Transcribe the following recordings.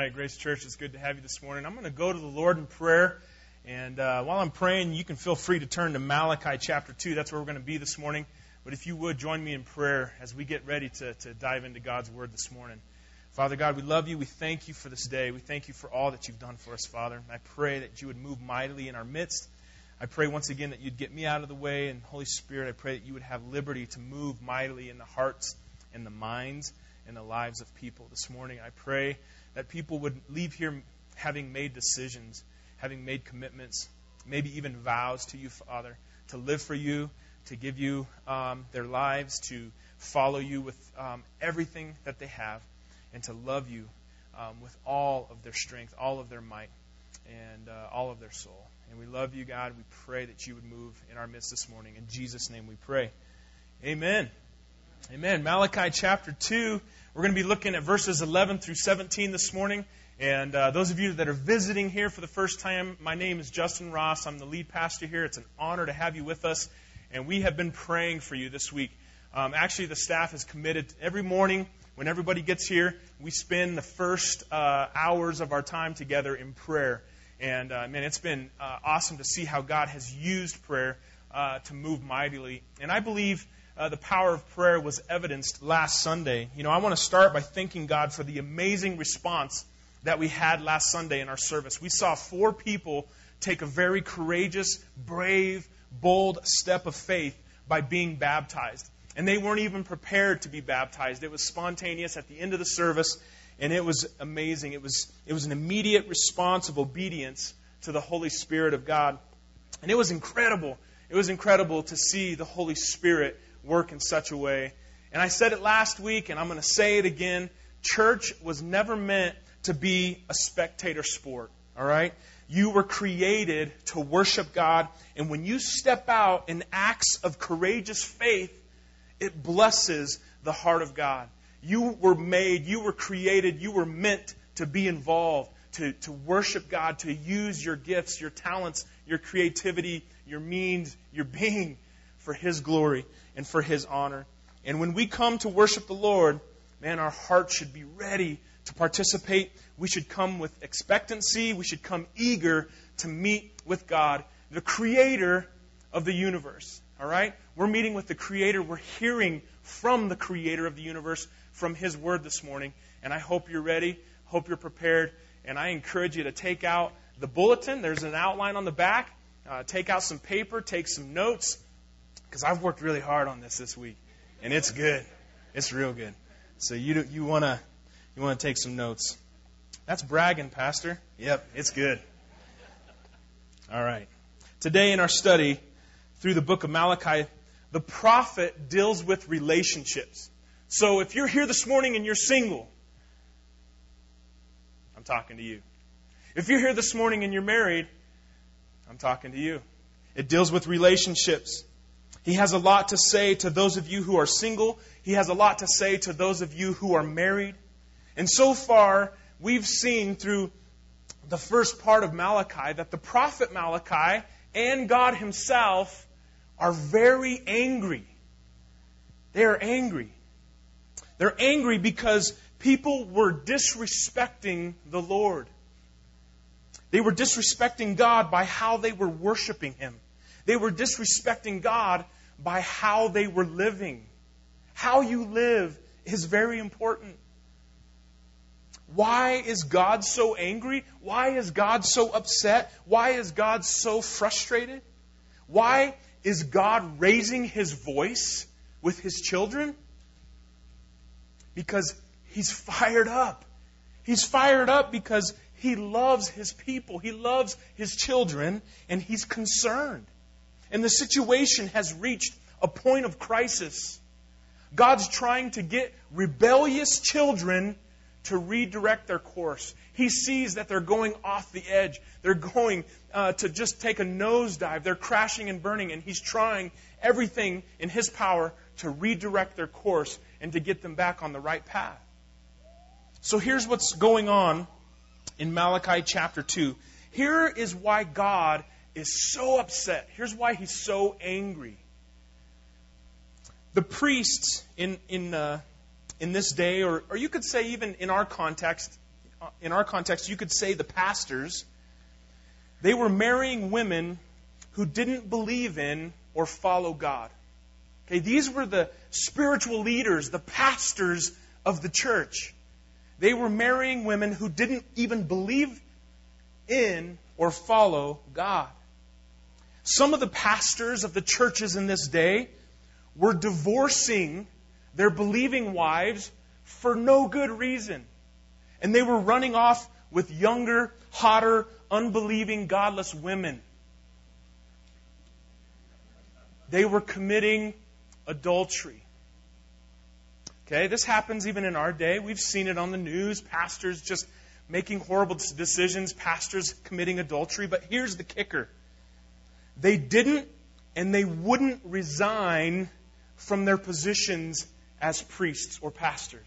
Right, Grace Church, it's good to have you this morning. I'm going to go to the Lord in prayer. And uh, while I'm praying, you can feel free to turn to Malachi chapter 2. That's where we're going to be this morning. But if you would, join me in prayer as we get ready to, to dive into God's Word this morning. Father God, we love you. We thank you for this day. We thank you for all that you've done for us, Father. I pray that you would move mightily in our midst. I pray once again that you'd get me out of the way. And Holy Spirit, I pray that you would have liberty to move mightily in the hearts and the minds and the lives of people this morning. I pray that people would leave here having made decisions, having made commitments, maybe even vows to you, Father, to live for you, to give you um, their lives, to follow you with um, everything that they have, and to love you um, with all of their strength, all of their might, and uh, all of their soul. And we love you, God. We pray that you would move in our midst this morning. In Jesus' name we pray. Amen. Amen. Malachi chapter 2. We're going to be looking at verses 11 through 17 this morning. And uh, those of you that are visiting here for the first time, my name is Justin Ross. I'm the lead pastor here. It's an honor to have you with us. And we have been praying for you this week. Um, actually, the staff is committed every morning when everybody gets here. We spend the first uh, hours of our time together in prayer. And uh, man, it's been uh, awesome to see how God has used prayer uh, to move mightily. And I believe uh, the power of prayer was evidenced last Sunday. You know, I want to start by thanking God for the amazing response that we had last Sunday in our service. We saw four people take a very courageous, brave, bold step of faith by being baptized. And they weren't even prepared to be baptized. It was spontaneous at the end of the service, and it was amazing. It was, it was an immediate response of obedience to the Holy Spirit of God. And it was incredible. It was incredible to see the Holy Spirit work in such a way. And I said it last week, and I'm going to say it again. Church was never meant to be a spectator sport, all right? You were created to worship God, and when you step out in acts of courageous faith, it blesses the heart of God. You were made, you were created, you were meant to be involved, to, to worship God, to use your gifts, your talents, your creativity, your means, your being for His glory and for His honor. And when we come to worship the Lord, man, our heart should be ready to participate. We should come with expectancy. We should come eager to meet with God, the Creator of the universe. All right? We're meeting with the Creator. We're hearing from the Creator of the universe, from His Word this morning. And I hope you're ready. Hope you're prepared. And I encourage you to take out the bulletin. There's an outline on the back. Uh, take out some paper. Take some notes because I've worked really hard on this this week, and it's good. It's real good. So you you wanna you wanna take some notes. That's bragging, Pastor. Yep, it's good. All right. Today in our study through the book of Malachi, the prophet deals with relationships. So if you're here this morning and you're single, I'm talking to you. If you're here this morning and you're married, I'm talking to you. It deals with relationships. He has a lot to say to those of you who are single. He has a lot to say to those of you who are married. And so far, we've seen through the first part of Malachi that the prophet Malachi and God Himself are very angry. They are angry. They're angry because people were disrespecting the Lord. They were disrespecting God by how they were worshiping Him. They were disrespecting God by how they were living. How you live is very important. Why is God so angry? Why is God so upset? Why is God so frustrated? Why is God raising his voice with his children? Because he's fired up. He's fired up because he loves his people, he loves his children, and he's concerned and the situation has reached a point of crisis. God's trying to get rebellious children to redirect their course. He sees that they're going off the edge. They're going uh, to just take a nosedive. They're crashing and burning, and He's trying everything in His power to redirect their course and to get them back on the right path. So here's what's going on in Malachi chapter 2. Here is why God is so upset. Here's why he's so angry. The priests in, in, uh, in this day, or, or you could say even in our context, in our context, you could say the pastors, they were marrying women who didn't believe in or follow God. Okay, these were the spiritual leaders, the pastors of the church. They were marrying women who didn't even believe in or follow God. Some of the pastors of the churches in this day were divorcing their believing wives for no good reason. And they were running off with younger, hotter, unbelieving, godless women. They were committing adultery. Okay, this happens even in our day. We've seen it on the news. Pastors just making horrible decisions, pastors committing adultery. But here's the kicker they didn't and they wouldn't resign from their positions as priests or pastors.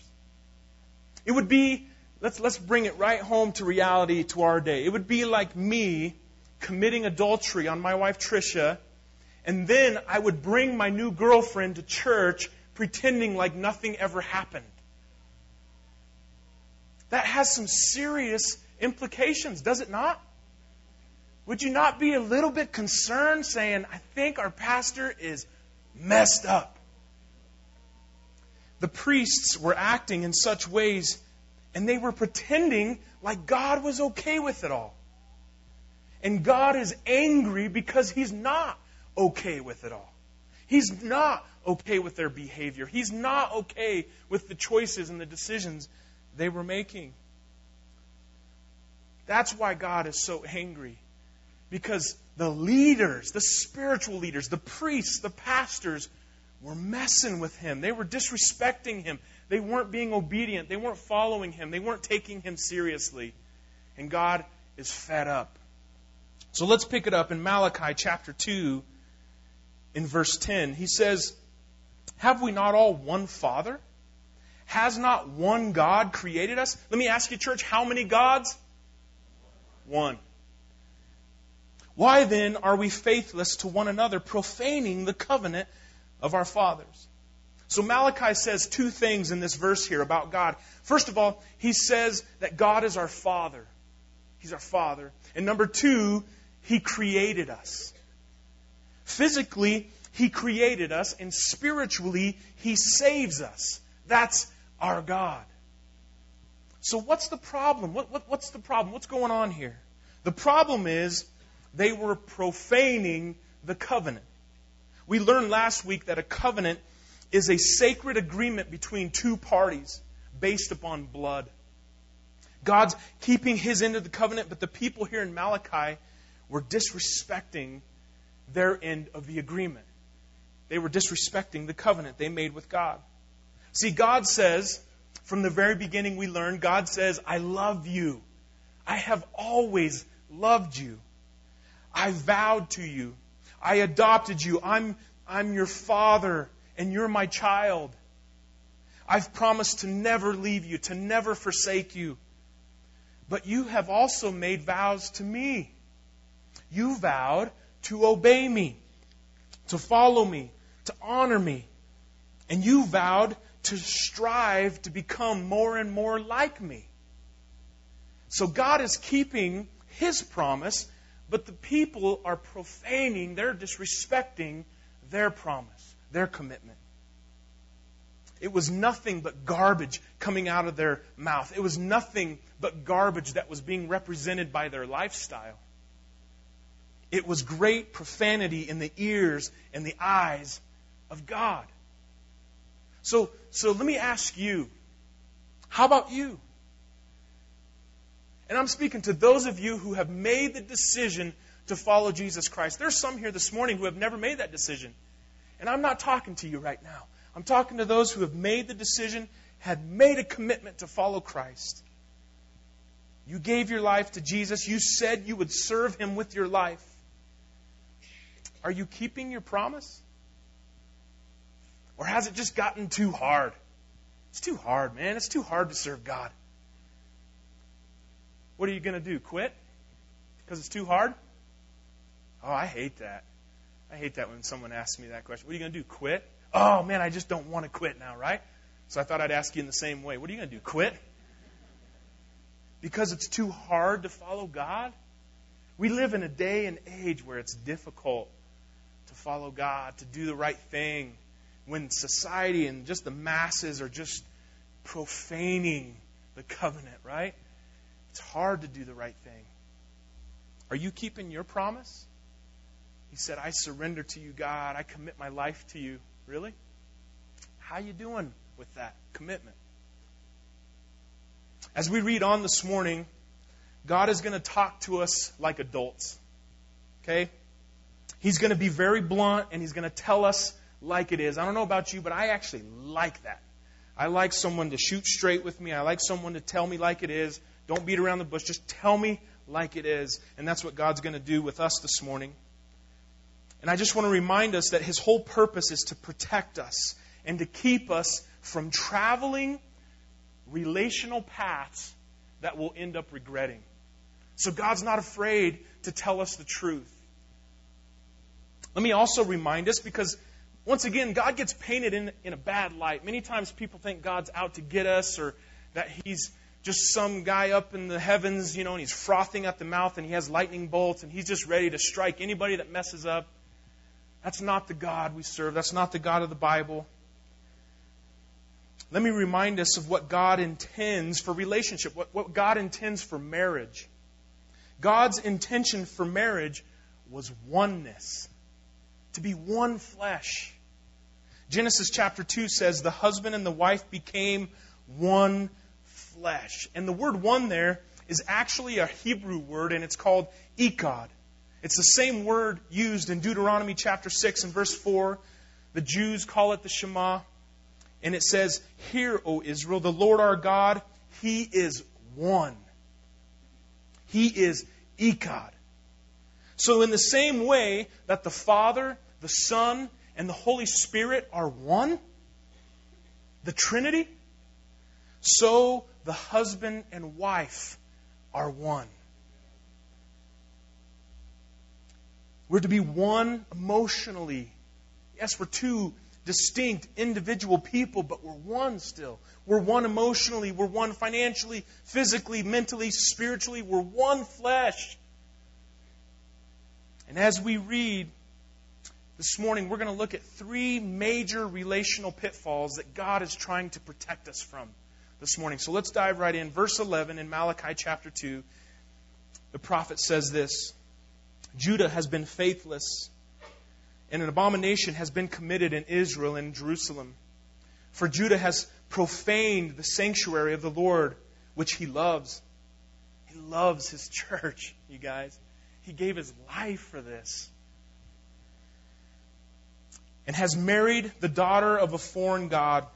It would be, let's, let's bring it right home to reality to our day. It would be like me committing adultery on my wife Tricia, and then I would bring my new girlfriend to church pretending like nothing ever happened. That has some serious implications, does it not? Would you not be a little bit concerned saying, I think our pastor is messed up? The priests were acting in such ways, and they were pretending like God was okay with it all. And God is angry because He's not okay with it all. He's not okay with their behavior. He's not okay with the choices and the decisions they were making. That's why God is so angry. Because the leaders, the spiritual leaders, the priests, the pastors, were messing with him. They were disrespecting him. They weren't being obedient. They weren't following him. They weren't taking him seriously. And God is fed up. So let's pick it up in Malachi chapter 2 in verse 10. He says, Have we not all one Father? Has not one God created us? Let me ask you, church, how many gods? One. Why then are we faithless to one another, profaning the covenant of our fathers? So Malachi says two things in this verse here about God. First of all, he says that God is our Father. He's our Father. And number two, he created us. Physically, he created us, and spiritually, he saves us. That's our God. So, what's the problem? What, what, what's the problem? What's going on here? The problem is they were profaning the covenant. We learned last week that a covenant is a sacred agreement between two parties based upon blood. God's keeping his end of the covenant, but the people here in Malachi were disrespecting their end of the agreement. They were disrespecting the covenant they made with God. See, God says, from the very beginning we learned, God says, I love you. I have always loved you. I vowed to you. I adopted you. I'm, I'm your father, and you're my child. I've promised to never leave you, to never forsake you. But you have also made vows to me. You vowed to obey me, to follow me, to honor me. And you vowed to strive to become more and more like me. So God is keeping His promise, but the people are profaning, they're disrespecting their promise, their commitment. It was nothing but garbage coming out of their mouth. It was nothing but garbage that was being represented by their lifestyle. It was great profanity in the ears and the eyes of God. So, so let me ask you, how about you? And I'm speaking to those of you who have made the decision to follow Jesus Christ. There's some here this morning who have never made that decision. And I'm not talking to you right now. I'm talking to those who have made the decision, had made a commitment to follow Christ. You gave your life to Jesus. You said you would serve him with your life. Are you keeping your promise? Or has it just gotten too hard? It's too hard, man. It's too hard to serve God. What are you going to do? Quit? Because it's too hard? Oh, I hate that. I hate that when someone asks me that question. What are you going to do? Quit? Oh, man, I just don't want to quit now, right? So I thought I'd ask you in the same way. What are you going to do? Quit? Because it's too hard to follow God? We live in a day and age where it's difficult to follow God, to do the right thing, when society and just the masses are just profaning the covenant, right? It's hard to do the right thing. Are you keeping your promise? He said, I surrender to you, God. I commit my life to you. Really? How you doing with that commitment? As we read on this morning, God is going to talk to us like adults. Okay? He's going to be very blunt and he's going to tell us like it is. I don't know about you, but I actually like that. I like someone to shoot straight with me. I like someone to tell me like it is. Don't beat around the bush. Just tell me like it is. And that's what God's going to do with us this morning. And I just want to remind us that His whole purpose is to protect us and to keep us from traveling relational paths that we'll end up regretting. So God's not afraid to tell us the truth. Let me also remind us because once again, God gets painted in, in a bad light. Many times people think God's out to get us or that He's just some guy up in the heavens, you know, and He's frothing at the mouth and He has lightning bolts and He's just ready to strike anybody that messes up. That's not the God we serve. That's not the God of the Bible. Let me remind us of what God intends for relationship, what, what God intends for marriage. God's intention for marriage was oneness to be one flesh. Genesis chapter 2 says the husband and the wife became one flesh. And the word one there is actually a Hebrew word, and it's called echad. It's the same word used in Deuteronomy chapter 6 and verse 4. The Jews call it the Shema. And it says, Hear, O Israel, the Lord our God, He is one. He is echad. So, in the same way that the Father, the Son, and the Holy Spirit are one, the Trinity, so the husband and wife are one. We're to be one emotionally. Yes, we're two distinct individual people, but we're one still. We're one emotionally, we're one financially, physically, mentally, spiritually. We're one flesh. And as we read this morning, we're going to look at three major relational pitfalls that God is trying to protect us from this morning. So let's dive right in. Verse 11 in Malachi chapter 2, the prophet says this Judah has been faithless, and an abomination has been committed in Israel and Jerusalem. For Judah has profaned the sanctuary of the Lord, which he loves. He loves his church, you guys. He gave his life for this. And has married the daughter of a foreign God.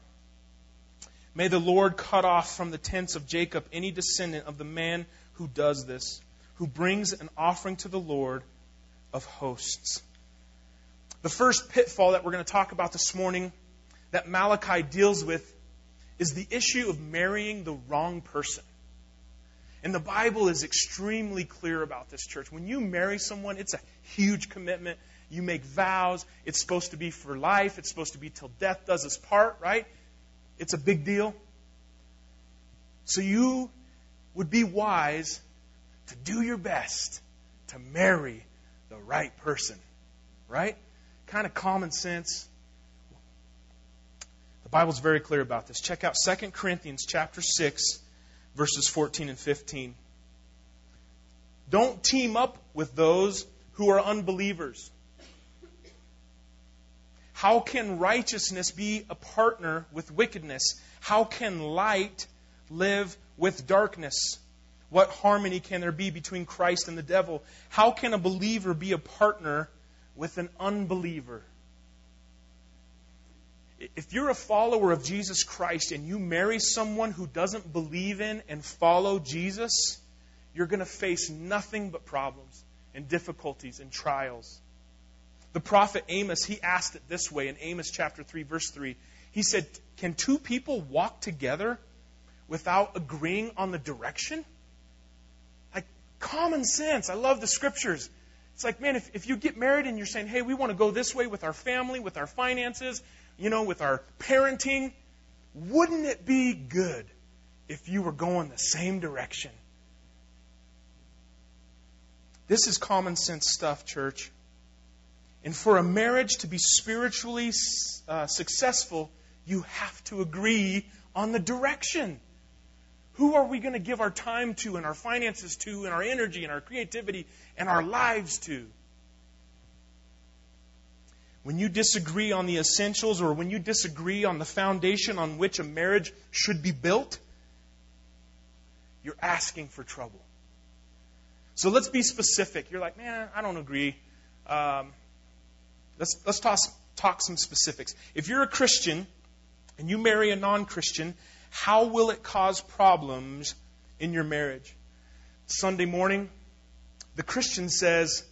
May the Lord cut off from the tents of Jacob any descendant of the man who does this, who brings an offering to the Lord of hosts. The first pitfall that we're going to talk about this morning that Malachi deals with is the issue of marrying the wrong person. And the Bible is extremely clear about this, church. When you marry someone, it's a huge commitment. You make vows. It's supposed to be for life. It's supposed to be till death does us part, right? It's a big deal. So you would be wise to do your best to marry the right person, right? Kind of common sense. The Bible's very clear about this. Check out 2 Corinthians chapter 6 verses 14 and 15. Don't team up with those who are unbelievers. How can righteousness be a partner with wickedness? How can light live with darkness? What harmony can there be between Christ and the devil? How can a believer be a partner with an unbeliever? If you're a follower of Jesus Christ and you marry someone who doesn't believe in and follow Jesus, you're going to face nothing but problems and difficulties and trials. The prophet Amos, he asked it this way in Amos chapter 3, verse 3. He said, Can two people walk together without agreeing on the direction? Like common sense. I love the scriptures. It's like, man, if, if you get married and you're saying, hey, we want to go this way with our family, with our finances, you know, with our parenting, wouldn't it be good if you were going the same direction? This is common sense stuff, church. And for a marriage to be spiritually uh, successful, you have to agree on the direction. Who are we going to give our time to and our finances to and our energy and our creativity and our lives to? When you disagree on the essentials or when you disagree on the foundation on which a marriage should be built, you're asking for trouble. So let's be specific. You're like, man, I don't agree. Um, let's let's talk, talk some specifics. If you're a Christian and you marry a non Christian, how will it cause problems in your marriage? Sunday morning, the Christian says,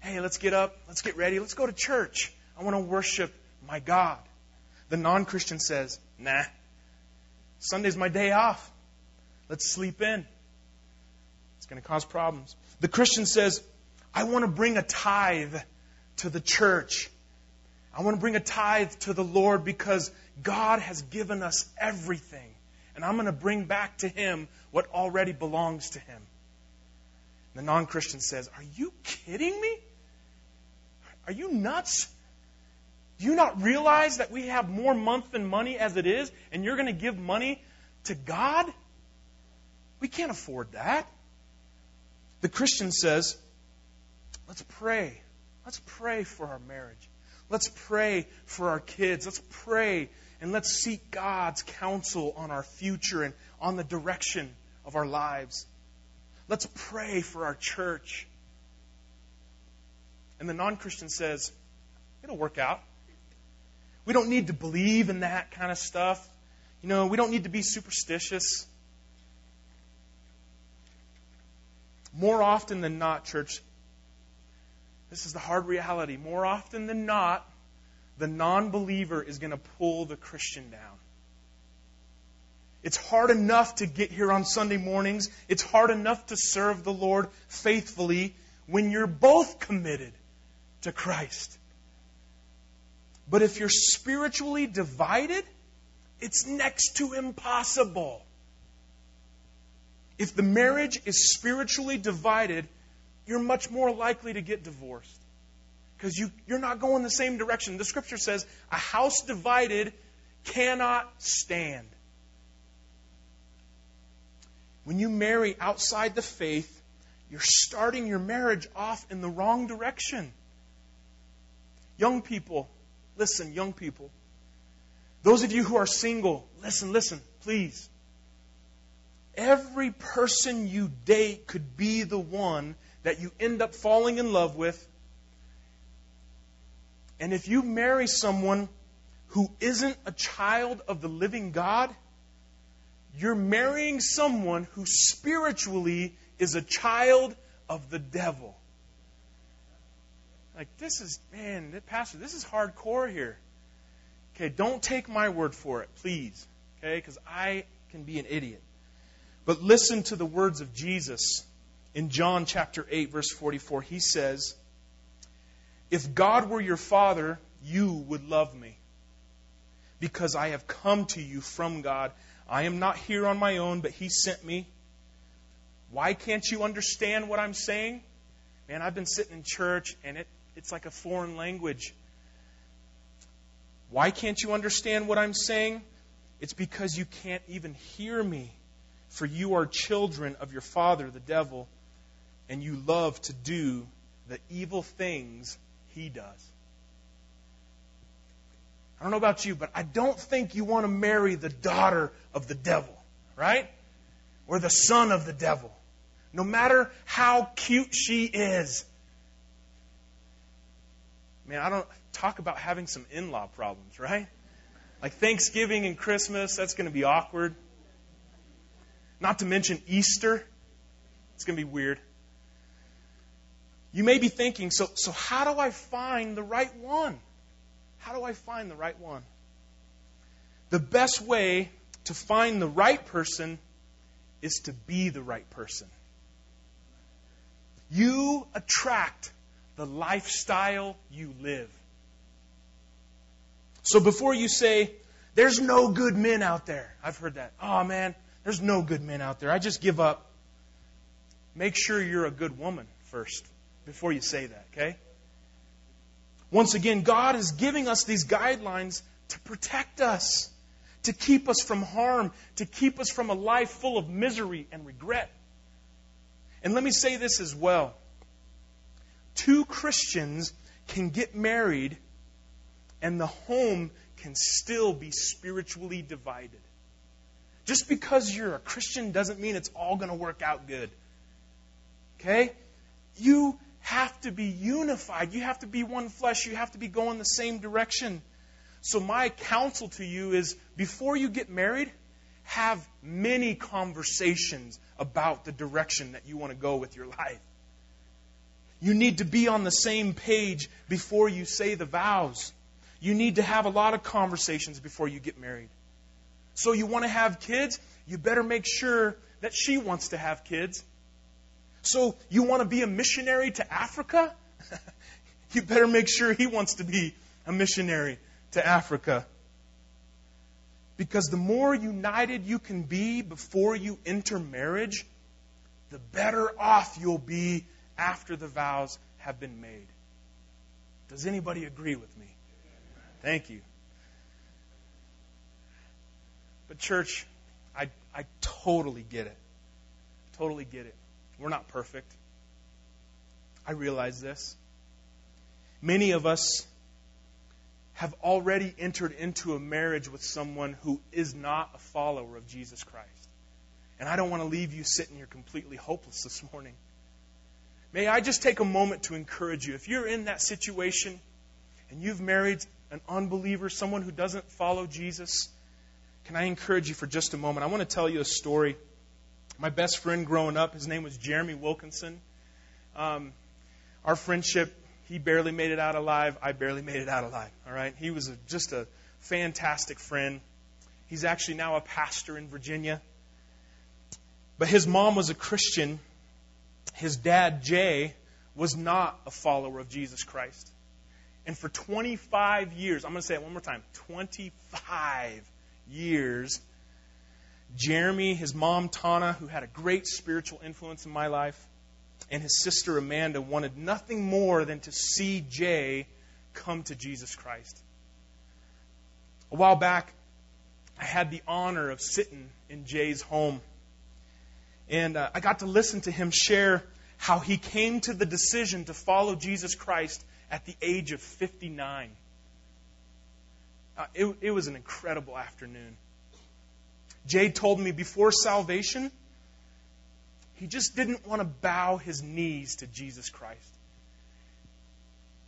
Hey, let's get up, let's get ready, let's go to church. I want to worship my God. The non Christian says, Nah, Sunday's my day off. Let's sleep in. It's going to cause problems. The Christian says, I want to bring a tithe to the church. I want to bring a tithe to the Lord because God has given us everything. And I'm going to bring back to Him what already belongs to Him. The non Christian says, Are you kidding me? Are you nuts? Do you not realize that we have more month than money as it is, and you're going to give money to God? We can't afford that. The Christian says, Let's pray. Let's pray for our marriage. Let's pray for our kids. Let's pray and let's seek God's counsel on our future and on the direction of our lives. Let's pray for our church. And the non Christian says, it'll work out. We don't need to believe in that kind of stuff. You know, we don't need to be superstitious. More often than not, church, this is the hard reality. More often than not, the non believer is going to pull the Christian down. It's hard enough to get here on Sunday mornings. It's hard enough to serve the Lord faithfully when you're both committed to Christ. But if you're spiritually divided, it's next to impossible. If the marriage is spiritually divided, you're much more likely to get divorced because you, you're not going the same direction. The scripture says a house divided cannot stand. When you marry outside the faith, you're starting your marriage off in the wrong direction. Young people, listen, young people. Those of you who are single, listen, listen, please. Every person you date could be the one that you end up falling in love with and if you marry someone who isn't a child of the living God, you're marrying someone who spiritually is a child of the devil. Like, this is, man, Pastor, this is hardcore here. Okay, don't take my word for it, please. Okay, because I can be an idiot. But listen to the words of Jesus in John chapter 8, verse 44. He says, if God were your father, you would love me. Because I have come to you from God. I am not here on my own, but He sent me. Why can't you understand what I'm saying? Man, I've been sitting in church and it, it's like a foreign language. Why can't you understand what I'm saying? It's because you can't even hear me. For you are children of your father, the devil, and you love to do the evil things he does. I don't know about you, but I don't think you want to marry the daughter of the devil, right? Or the son of the devil. No matter how cute she is. Man, I don't talk about having some in law problems, right? Like Thanksgiving and Christmas, that's going to be awkward. Not to mention Easter, it's going to be weird. You may be thinking, so, so how do I find the right one? How do I find the right one? The best way to find the right person is to be the right person. You attract the lifestyle you live. So before you say, there's no good men out there, I've heard that. Oh man, there's no good men out there. I just give up. Make sure you're a good woman first. Before you say that, okay? Once again, God is giving us these guidelines to protect us, to keep us from harm, to keep us from a life full of misery and regret. And let me say this as well. Two Christians can get married and the home can still be spiritually divided. Just because you're a Christian doesn't mean it's all going to work out good. Okay? You have to be unified. You have to be one flesh. You have to be going the same direction. So, my counsel to you is before you get married, have many conversations about the direction that you want to go with your life. You need to be on the same page before you say the vows. You need to have a lot of conversations before you get married. So, you want to have kids? You better make sure that she wants to have kids. So, you want to be a missionary to Africa? you better make sure he wants to be a missionary to Africa. Because the more united you can be before you enter marriage, the better off you'll be after the vows have been made. Does anybody agree with me? Thank you. But, church, I, I totally get it. Totally get it. We're not perfect. I realize this. Many of us have already entered into a marriage with someone who is not a follower of Jesus Christ. And I don't want to leave you sitting here completely hopeless this morning. May I just take a moment to encourage you. If you're in that situation and you've married an unbeliever, someone who doesn't follow Jesus, can I encourage you for just a moment? I want to tell you a story. My best friend growing up, his name was Jeremy Wilkinson. Um, our friendship, he barely made it out alive. I barely made it out alive. All right? He was a, just a fantastic friend. He's actually now a pastor in Virginia. But his mom was a Christian. His dad, Jay, was not a follower of Jesus Christ. And for 25 years, I'm going to say it one more time 25 years, Jeremy, his mom, Tana, who had a great spiritual influence in my life, and his sister, Amanda, wanted nothing more than to see Jay come to Jesus Christ. A while back, I had the honor of sitting in Jay's home. And uh, I got to listen to him share how he came to the decision to follow Jesus Christ at the age of 59. Uh, it, it was an incredible afternoon. Jay told me before salvation, he just didn't want to bow his knees to Jesus Christ.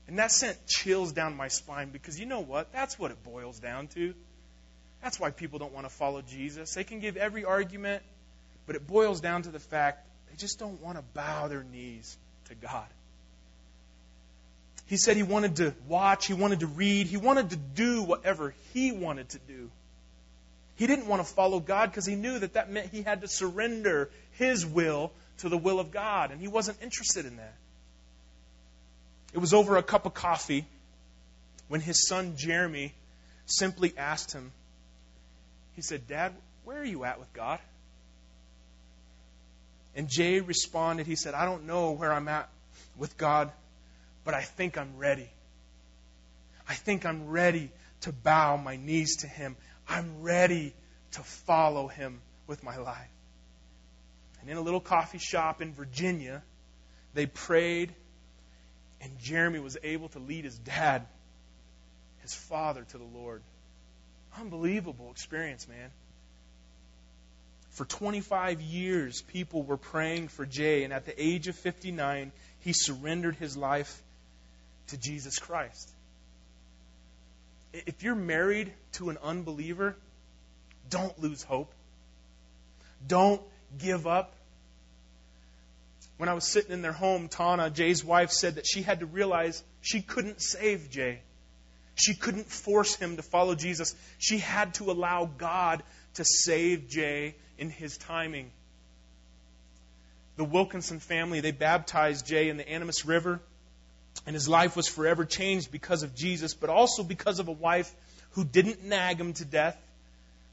And that sent chills down my spine because you know what? That's what it boils down to. That's why people don't want to follow Jesus. They can give every argument, but it boils down to the fact they just don't want to bow their knees to God. He said he wanted to watch, he wanted to read, he wanted to do whatever he wanted to do. He didn't want to follow God because he knew that that meant he had to surrender his will to the will of God, and he wasn't interested in that. It was over a cup of coffee when his son Jeremy simply asked him, he said, Dad, where are you at with God? And Jay responded, he said, I don't know where I'm at with God but I think I'm ready. I think I'm ready to bow my knees to Him. I'm ready to follow Him with my life. And in a little coffee shop in Virginia, they prayed, and Jeremy was able to lead his dad, his father, to the Lord. Unbelievable experience, man. For 25 years, people were praying for Jay, and at the age of 59, he surrendered his life to Jesus Christ. If you're married to an unbeliever, don't lose hope. Don't give up. When I was sitting in their home, Tana, Jay's wife, said that she had to realize she couldn't save Jay. She couldn't force him to follow Jesus. She had to allow God to save Jay in his timing. The Wilkinson family, they baptized Jay in the Animas River. And his life was forever changed because of Jesus, but also because of a wife who didn't nag him to death,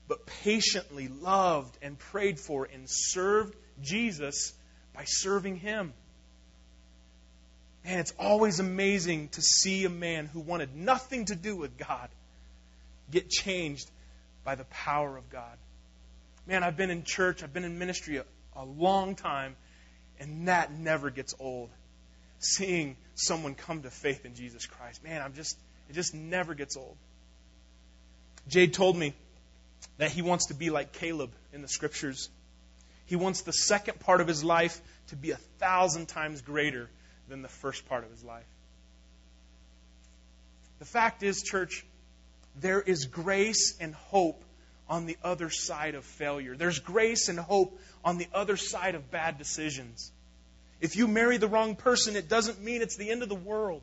but patiently loved and prayed for and served Jesus by serving him. Man, it's always amazing to see a man who wanted nothing to do with God get changed by the power of God. Man, I've been in church, I've been in ministry a, a long time, and that never gets old. Seeing someone come to faith in Jesus Christ. Man, I'm just it just never gets old. Jay told me that he wants to be like Caleb in the scriptures. He wants the second part of his life to be a thousand times greater than the first part of his life. The fact is, church, there is grace and hope on the other side of failure. There's grace and hope on the other side of bad decisions. If you marry the wrong person, it doesn't mean it's the end of the world.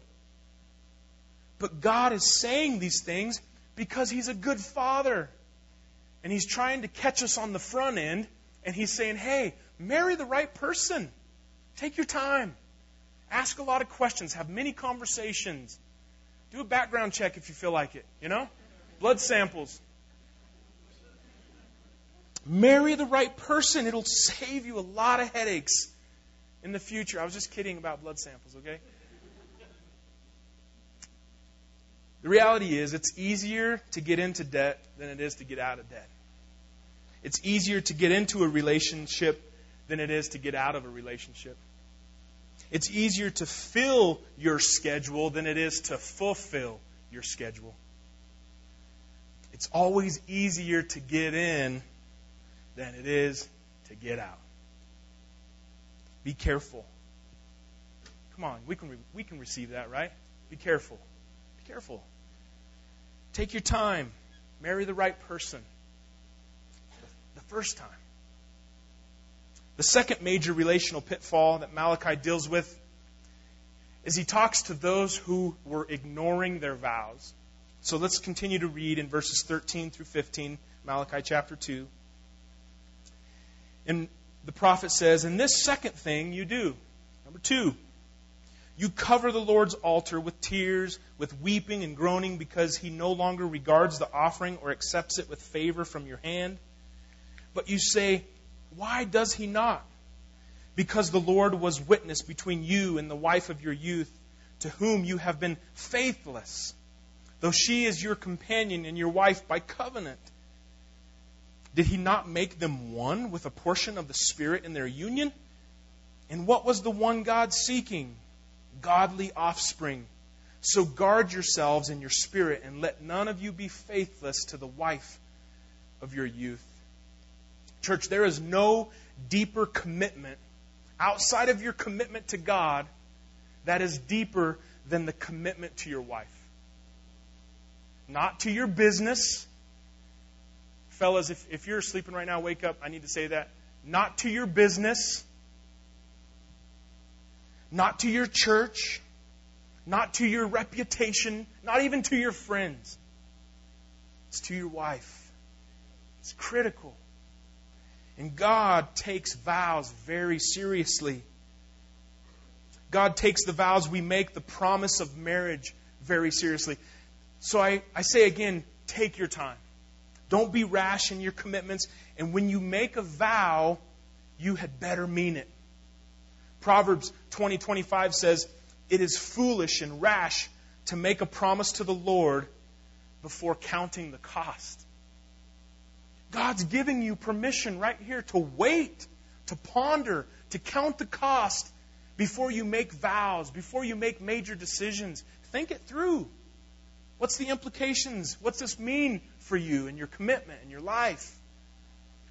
But God is saying these things because He's a good Father. And He's trying to catch us on the front end. And He's saying, hey, marry the right person. Take your time. Ask a lot of questions. Have many conversations. Do a background check if you feel like it, you know? Blood samples. Marry the right person. It'll save you a lot of headaches in the future. I was just kidding about blood samples, okay? The reality is, it's easier to get into debt than it is to get out of debt. It's easier to get into a relationship than it is to get out of a relationship. It's easier to fill your schedule than it is to fulfill your schedule. It's always easier to get in than it is to get out. Be careful. Come on, we can, re- we can receive that, right? Be careful. Be careful. Take your time. Marry the right person. The first time. The second major relational pitfall that Malachi deals with is he talks to those who were ignoring their vows. So let's continue to read in verses 13 through 15, Malachi chapter 2. And the prophet says, And this second thing you do. Number two, you cover the Lord's altar with tears, with weeping and groaning, because he no longer regards the offering or accepts it with favor from your hand. But you say, Why does he not? Because the Lord was witness between you and the wife of your youth, to whom you have been faithless, though she is your companion and your wife by covenant. Did he not make them one with a portion of the Spirit in their union? And what was the one God seeking? Godly offspring. So guard yourselves in your spirit, and let none of you be faithless to the wife of your youth. Church, there is no deeper commitment outside of your commitment to God that is deeper than the commitment to your wife. Not to your business, Fellas, if, if you're sleeping right now, wake up. I need to say that. Not to your business, not to your church, not to your reputation, not even to your friends. It's to your wife. It's critical. And God takes vows very seriously. God takes the vows we make, the promise of marriage, very seriously. So I, I say again, take your time. Don't be rash in your commitments. And when you make a vow, you had better mean it. Proverbs 20 25 says, It is foolish and rash to make a promise to the Lord before counting the cost. God's giving you permission right here to wait, to ponder, to count the cost before you make vows, before you make major decisions. Think it through. What's the implications? What's this mean for you and your commitment and your life?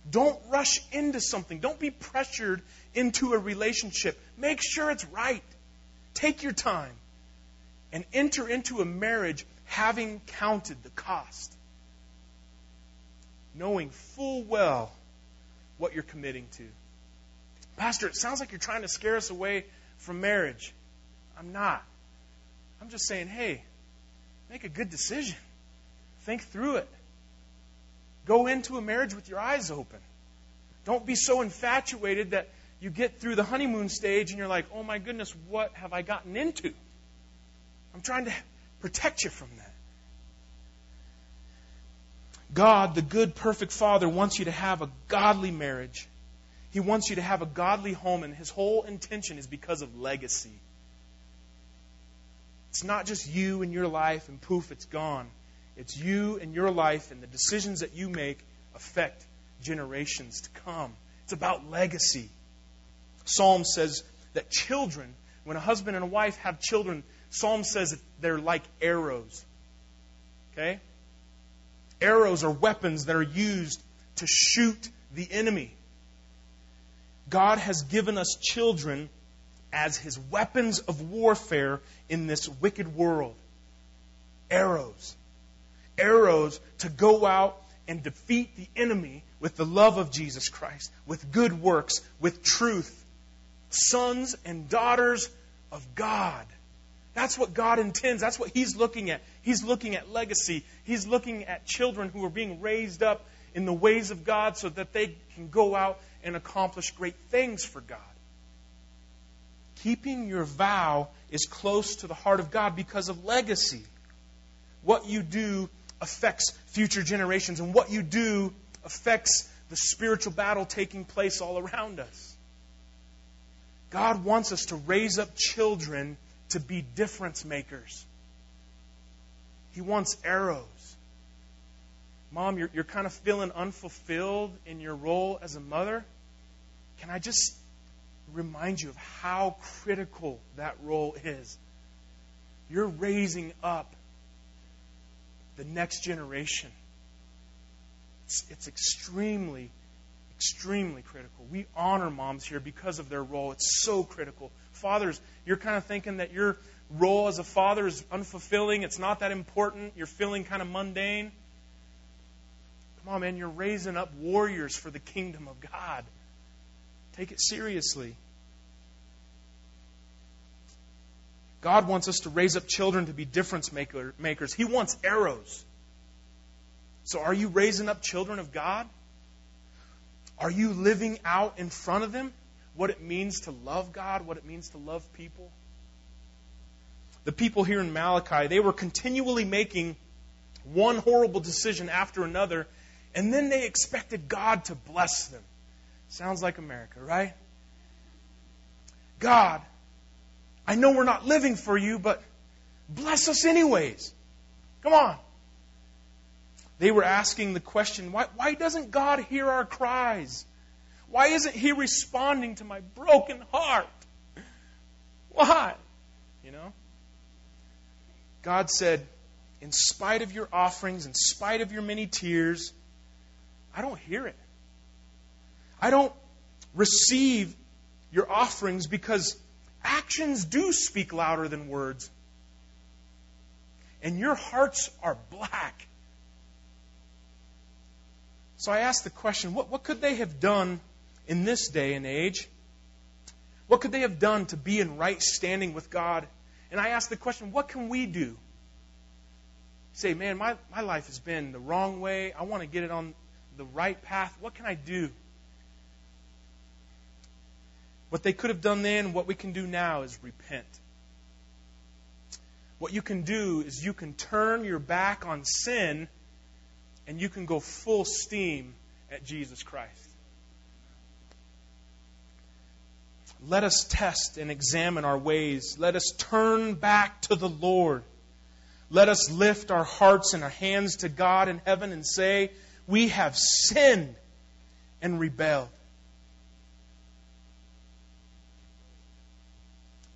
Don't rush into something. Don't be pressured into a relationship. Make sure it's right. Take your time and enter into a marriage having counted the cost, knowing full well what you're committing to. Pastor, it sounds like you're trying to scare us away from marriage. I'm not. I'm just saying, hey, Make a good decision. Think through it. Go into a marriage with your eyes open. Don't be so infatuated that you get through the honeymoon stage and you're like, oh my goodness, what have I gotten into? I'm trying to protect you from that. God, the good, perfect Father, wants you to have a godly marriage. He wants you to have a godly home, and His whole intention is because of legacy. It's not just you and your life and poof, it's gone. It's you and your life and the decisions that you make affect generations to come. It's about legacy. Psalm says that children, when a husband and a wife have children, Psalm says that they're like arrows. Okay? Arrows are weapons that are used to shoot the enemy. God has given us children as his weapons of warfare in this wicked world. Arrows. Arrows to go out and defeat the enemy with the love of Jesus Christ, with good works, with truth. Sons and daughters of God. That's what God intends. That's what He's looking at. He's looking at legacy. He's looking at children who are being raised up in the ways of God so that they can go out and accomplish great things for God. Keeping your vow is close to the heart of God because of legacy. What you do affects future generations, and what you do affects the spiritual battle taking place all around us. God wants us to raise up children to be difference makers. He wants arrows. Mom, you're, you're kind of feeling unfulfilled in your role as a mother. Can I just remind you of how critical that role is? You're raising up the next generation. It's, it's extremely, extremely critical. We honor moms here because of their role. It's so critical. Fathers, you're kind of thinking that your role as a father is unfulfilling, it's not that important, you're feeling kind of mundane. Come on, man, you're raising up warriors for the kingdom of God. Take it seriously. God wants us to raise up children to be difference maker, makers. He wants arrows. So, are you raising up children of God? Are you living out in front of them what it means to love God, what it means to love people? The people here in Malachi, they were continually making one horrible decision after another and then they expected God to bless them. Sounds like America, right? God, I know we're not living for you, but bless us anyways. Come on. They were asking the question why, why doesn't God hear our cries? Why isn't He responding to my broken heart? Why? You know? God said, in spite of your offerings, in spite of your many tears, I don't hear it. I don't receive your offerings because actions do speak louder than words. And your hearts are black. So I ask the question what, what could they have done in this day and age? What could they have done to be in right standing with God? And I ask the question what can we do? Say, man, my, my life has been the wrong way. I want to get it on the right path? What can I do? What they could have done then, what we can do now is repent. What you can do is you can turn your back on sin and you can go full steam at Jesus Christ. Let us test and examine our ways. Let us turn back to the Lord. Let us lift our hearts and our hands to God in heaven and say, we have sinned and rebelled.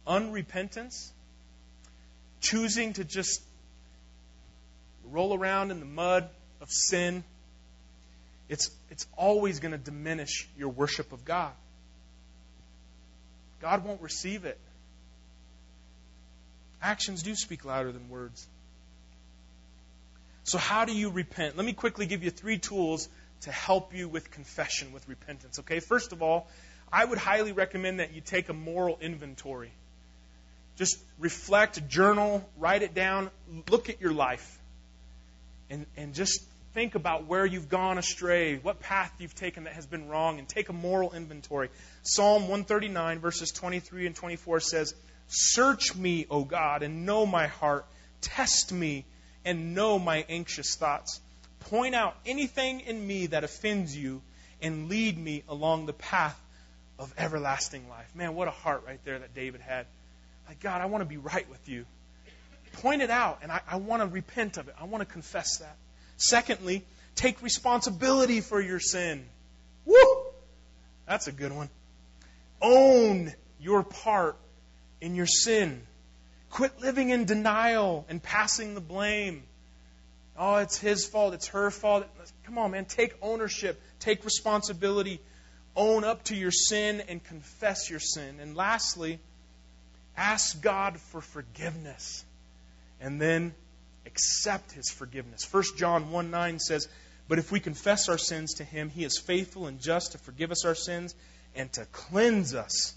Unrepentance, choosing to just roll around in the mud of sin, it's, it's always going to diminish your worship of God. God won't receive it. Actions do speak louder than words. So, how do you repent? Let me quickly give you three tools to help you with confession, with repentance. Okay, first of all, I would highly recommend that you take a moral inventory. Just reflect, journal, write it down, look at your life, and, and just think about where you've gone astray, what path you've taken that has been wrong, and take a moral inventory. Psalm 139, verses 23 and 24 says, Search me, O God, and know my heart. Test me and know my anxious thoughts. Point out anything in me that offends you and lead me along the path of everlasting life. Man, what a heart right there that David had. Like, God, I want to be right with you. point it out, and I, I want to repent of it. I want to confess that. Secondly, take responsibility for your sin. Woo! That's a good one. Own your part in your sin. Quit living in denial and passing the blame. Oh, it's his fault, it's her fault. Come on, man, take ownership, take responsibility, own up to your sin and confess your sin. And lastly, ask God for forgiveness and then accept his forgiveness. 1 John 1 9 says, But if we confess our sins to him, he is faithful and just to forgive us our sins and to cleanse us.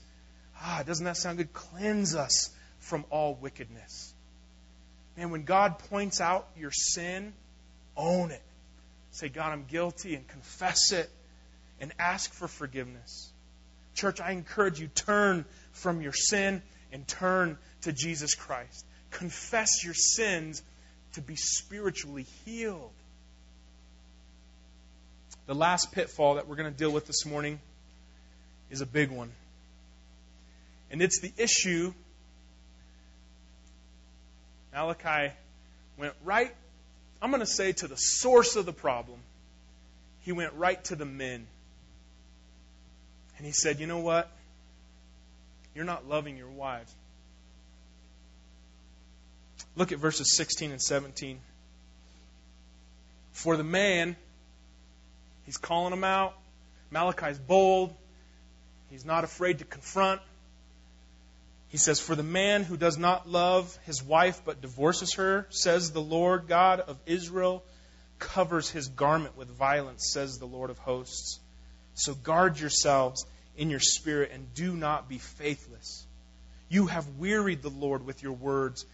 Ah, doesn't that sound good? Cleanse us from all wickedness. And when God points out your sin, own it. Say, God, I'm guilty, and confess it and ask for forgiveness. Church, I encourage you, turn from your sin and turn to Jesus Christ. Confess your sins to be spiritually healed. The last pitfall that we're going to deal with this morning is a big one. And it's the issue. Malachi went right, I'm going to say, to the source of the problem. He went right to the men. And he said, You know what? You're not loving your wives. Look at verses 16 and 17. For the man, he's calling them out. Malachi's bold. He's not afraid to confront. He says, For the man who does not love his wife but divorces her, says the Lord God of Israel, covers his garment with violence, says the Lord of hosts. So guard yourselves in your spirit and do not be faithless. You have wearied the Lord with your words,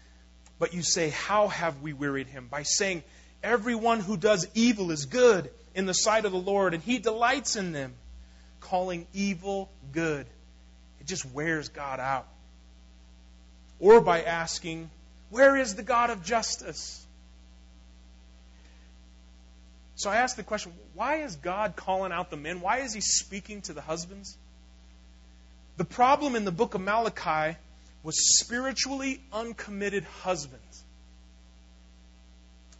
but you say, How have we wearied him? By saying, Everyone who does evil is good in the sight of the Lord, and he delights in them. Calling evil good. It just wears God out or by asking, Where is the God of justice? So I ask the question why is God calling out the men? Why is He speaking to the husbands? The problem in the book of Malachi was spiritually uncommitted husbands.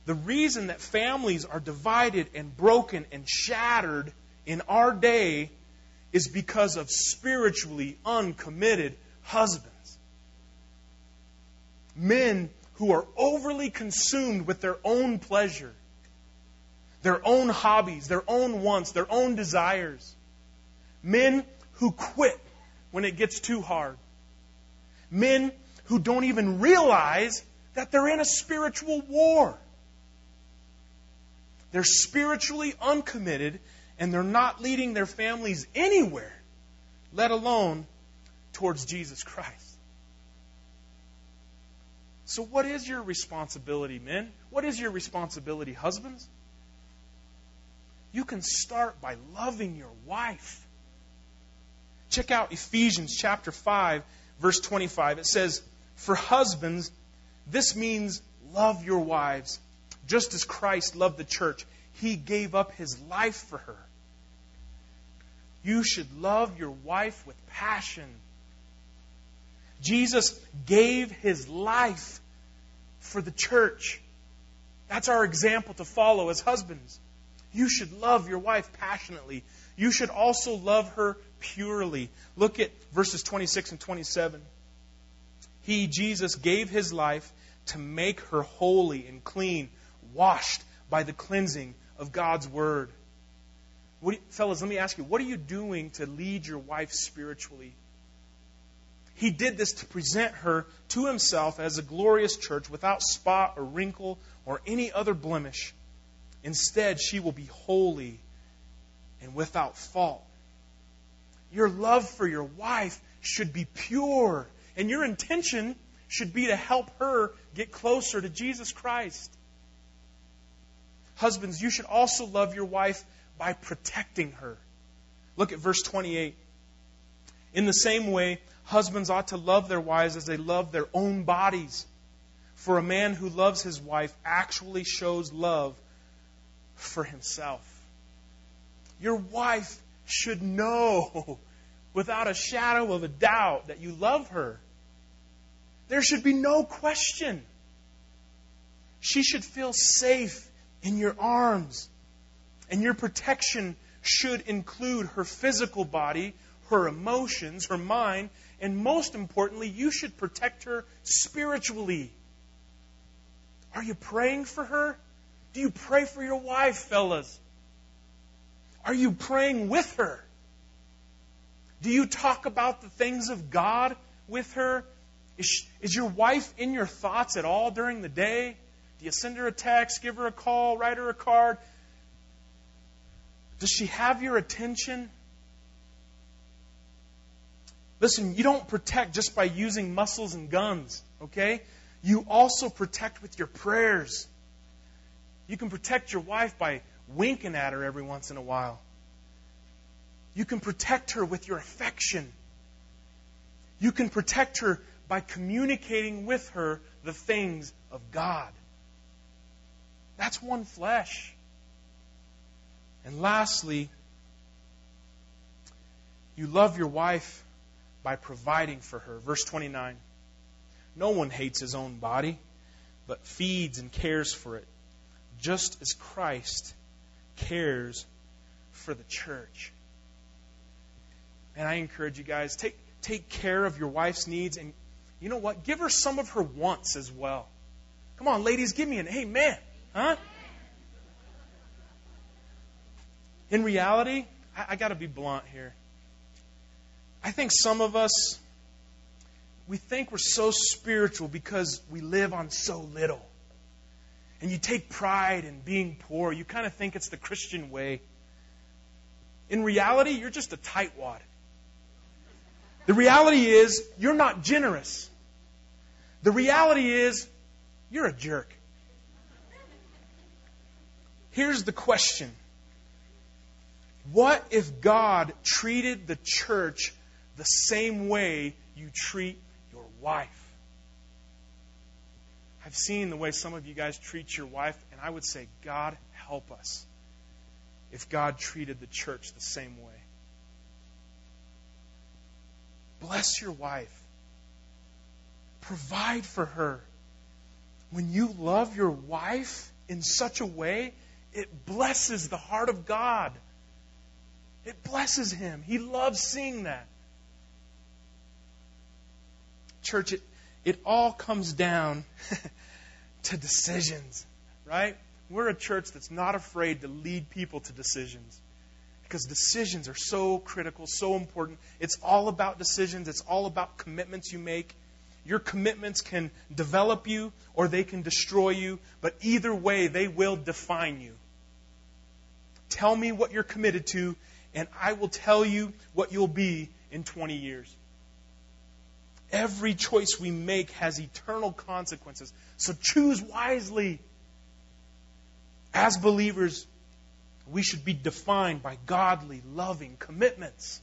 The reason that families are divided and broken and shattered in our day is because of spiritually uncommitted husbands men who are overly consumed with their own pleasure, their own hobbies, their own wants, their own desires. Men who quit when it gets too hard. Men who don't even realize that they're in a spiritual war. They're spiritually uncommitted and they're not leading their families anywhere, let alone towards Jesus Christ. So, what is your responsibility, men? What is your responsibility, husbands? You can start by loving your wife. Check out Ephesians chapter 5, verse 25. It says, For husbands, this means love your wives, just as Christ loved the church. He gave up his life for her. You should love your wife with passion Jesus gave his life for the church. That's our example to follow as husbands. You should love your wife passionately. You should also love her purely. Look at verses 26 and 27. He, Jesus, gave his life to make her holy and clean, washed by the cleansing of God's word. You, fellas, let me ask you, what are you doing to lead your wife spiritually? He did this to present her to himself as a glorious church without spot or wrinkle or any other blemish. Instead, she will be holy and without fault. Your love for your wife should be pure, and your intention should be to help her get closer to Jesus Christ. Husbands, you should also love your wife by protecting her. Look at verse 28. In the same way, husbands ought to love their wives as they love their own bodies. For a man who loves his wife actually shows love for himself. Your wife should know without a shadow of a doubt that you love her. There should be no question. she should feel safe in your arms. And your protection should include her physical body, her emotions, her mind, and most importantly, you should protect her spiritually. Are you praying for her? Do you pray for your wife, fellas? Are you praying with her? Do you talk about the things of God with her? Is, she, is your wife in your thoughts at all during the day? Do you send her a text, give her a call, write her a card? Does she have your attention? Listen, you don't protect just by using muscles and guns, okay? You also protect with your prayers. You can protect your wife by winking at her every once in a while. You can protect her with your affection. You can protect her by communicating with her the things of God. That's one flesh. And lastly, you love your wife by providing for her. Verse 29. No one hates his own body, but feeds and cares for it, just as Christ cares for the church. And I encourage you guys, take, take care of your wife's needs, and you know what? Give her some of her wants as well. Come on, ladies, give me an amen. Huh? In reality, I, I got to be blunt here. I think some of us, we think we're so spiritual because we live on so little. And you take pride in being poor. You kind of think it's the Christian way. In reality, you're just a tightwad. The reality is, you're not generous. The reality is, you're a jerk. Here's the question What if God treated the church the same way you treat your wife? I've seen the way some of you guys treat your wife, and I would say, God, help us if God treated the church the same way. Bless your wife. Provide for her. When you love your wife in such a way, it blesses the heart of God. It blesses Him. He loves seeing that. Church, it, it all comes down to decisions, right? We're a church that's not afraid to lead people to decisions because decisions are so critical, so important. It's all about decisions, it's all about commitments you make. Your commitments can develop you or they can destroy you, but either way, they will define you. Tell me what you're committed to, and I will tell you what you'll be in 20 years. Every choice we make has eternal consequences. So choose wisely. As believers, we should be defined by godly, loving commitments.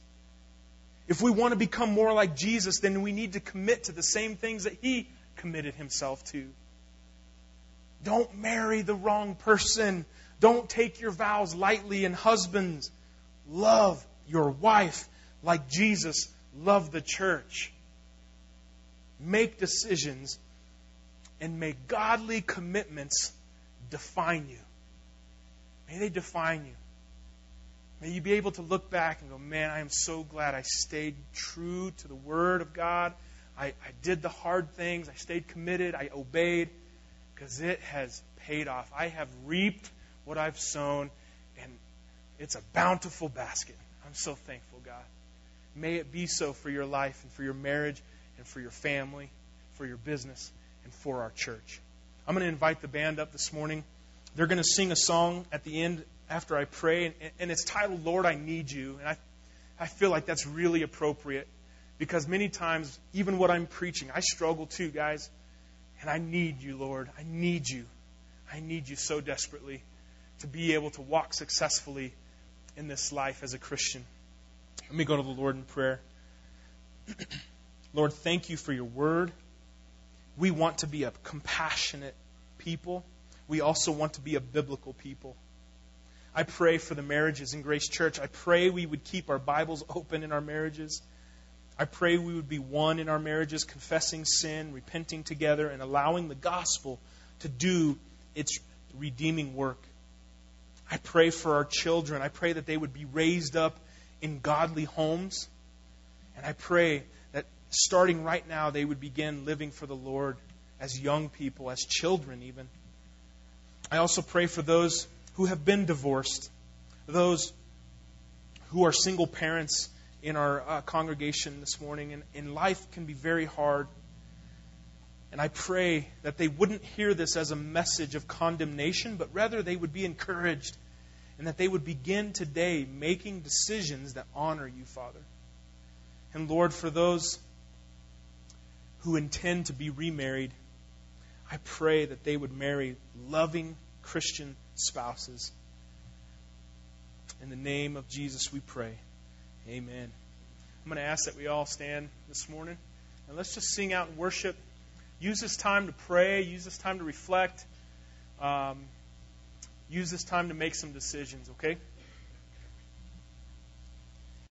If we want to become more like Jesus, then we need to commit to the same things that he committed himself to. Don't marry the wrong person. Don't take your vows lightly. And husbands, love your wife like Jesus loved the church. Make decisions and make godly commitments define you. May they define you. May you be able to look back and go, man, I am so glad I stayed true to the Word of God. I, I did the hard things. I stayed committed. I obeyed because it has paid off. I have reaped what I've sown, and it's a bountiful basket. I'm so thankful, God. May it be so for your life and for your marriage and for your family, for your business, and for our church. I'm going to invite the band up this morning. They're going to sing a song at the end after I pray, and, it's titled, Lord, I Need You. And I, I feel like that's really appropriate because many times, even what I'm preaching, I struggle too, guys. And I need you, Lord. I need you. I need you so desperately to be able to walk successfully in this life as a Christian. Let me go to the Lord in prayer. Lord, thank you for your word. We want to be a compassionate people we also want to be a biblical people. I pray for the marriages in Grace Church. I pray we would keep our Bibles open in our marriages. I pray we would be one in our marriages, confessing sin, repenting together, and allowing the gospel to do its redeeming work. I pray for our children. I pray that they would be raised up in godly homes. And I pray starting right now, they would begin living for the Lord as young people, as children, even. I also pray for those who have been divorced, those who are single parents in our uh, congregation this morning. And, and life can be very hard. And I pray that they wouldn't hear this as a message of condemnation, but rather they would be encouraged and that they would begin today making decisions that honor you, Father. And Lord, for those who intend to be remarried, I pray that they would marry loving Christian spouses. In the name of Jesus, we pray. Amen. I'm going to ask that we all stand this morning and let's just sing out and worship. Use this time to pray, use this time to reflect, um, use this time to make some decisions, okay?